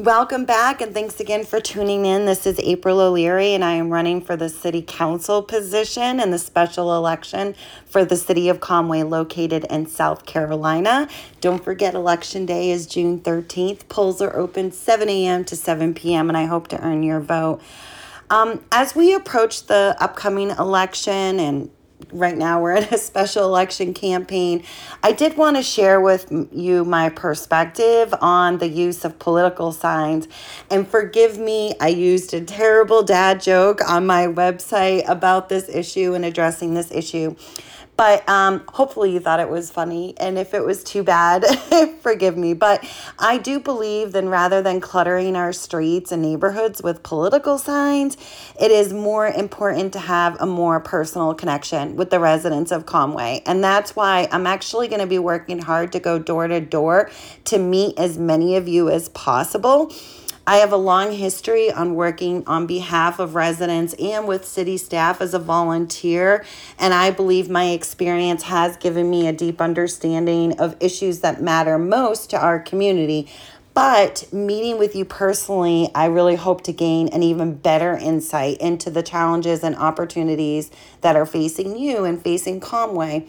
Welcome back, and thanks again for tuning in. This is April O'Leary, and I am running for the City Council position in the special election for the City of Conway, located in South Carolina. Don't forget, Election Day is June 13th. Polls are open 7 a.m. to 7 p.m., and I hope to earn your vote. Um, as we approach the upcoming election and right now we're in a special election campaign. I did want to share with you my perspective on the use of political signs. And forgive me, I used a terrible dad joke on my website about this issue and addressing this issue. But um, hopefully you thought it was funny. And if it was too bad, forgive me. But I do believe that rather than cluttering our streets and neighborhoods with political signs, it is more important to have a more personal connection with the residents of Conway. And that's why I'm actually going to be working hard to go door to door to meet as many of you as possible. I have a long history on working on behalf of residents and with city staff as a volunteer, and I believe my experience has given me a deep understanding of issues that matter most to our community. But meeting with you personally, I really hope to gain an even better insight into the challenges and opportunities that are facing you and facing Conway.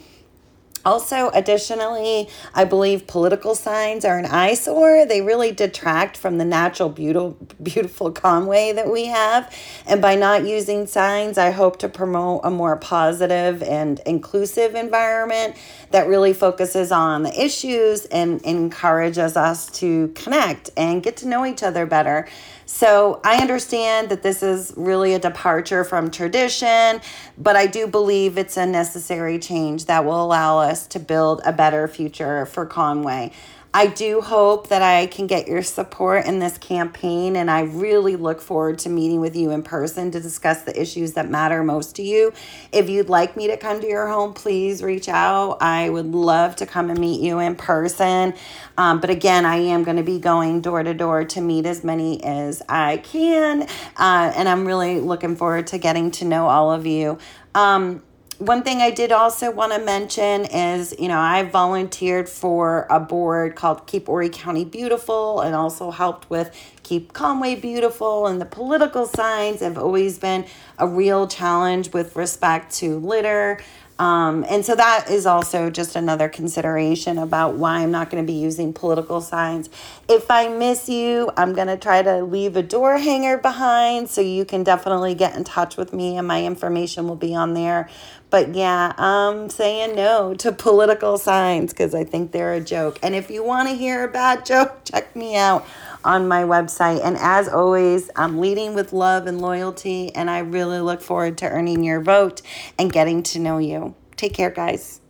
Also, additionally, I believe political signs are an eyesore. They really detract from the natural, beautiful, beautiful Conway that we have. And by not using signs, I hope to promote a more positive and inclusive environment that really focuses on the issues and encourages us to connect and get to know each other better. So I understand that this is really a departure from tradition, but I do believe it's a necessary change that will allow us to build a better future for Conway. I do hope that I can get your support in this campaign, and I really look forward to meeting with you in person to discuss the issues that matter most to you. If you'd like me to come to your home, please reach out. I would love to come and meet you in person. Um, but again, I am going to be going door to door to meet as many as I can, uh, and I'm really looking forward to getting to know all of you. Um, one thing I did also want to mention is, you know, I volunteered for a board called Keep Horry County Beautiful and also helped with Keep Conway Beautiful. And the political signs have always been a real challenge with respect to litter. Um, and so that is also just another consideration about why I'm not going to be using political signs. If I miss you, I'm going to try to leave a door hanger behind so you can definitely get in touch with me and my information will be on there. But yeah, I'm saying no to political signs because I think they're a joke. And if you want to hear a bad joke, check me out on my website. And as always, I'm leading with love and loyalty, and I really look forward to earning your vote and getting to know you. Take care, guys.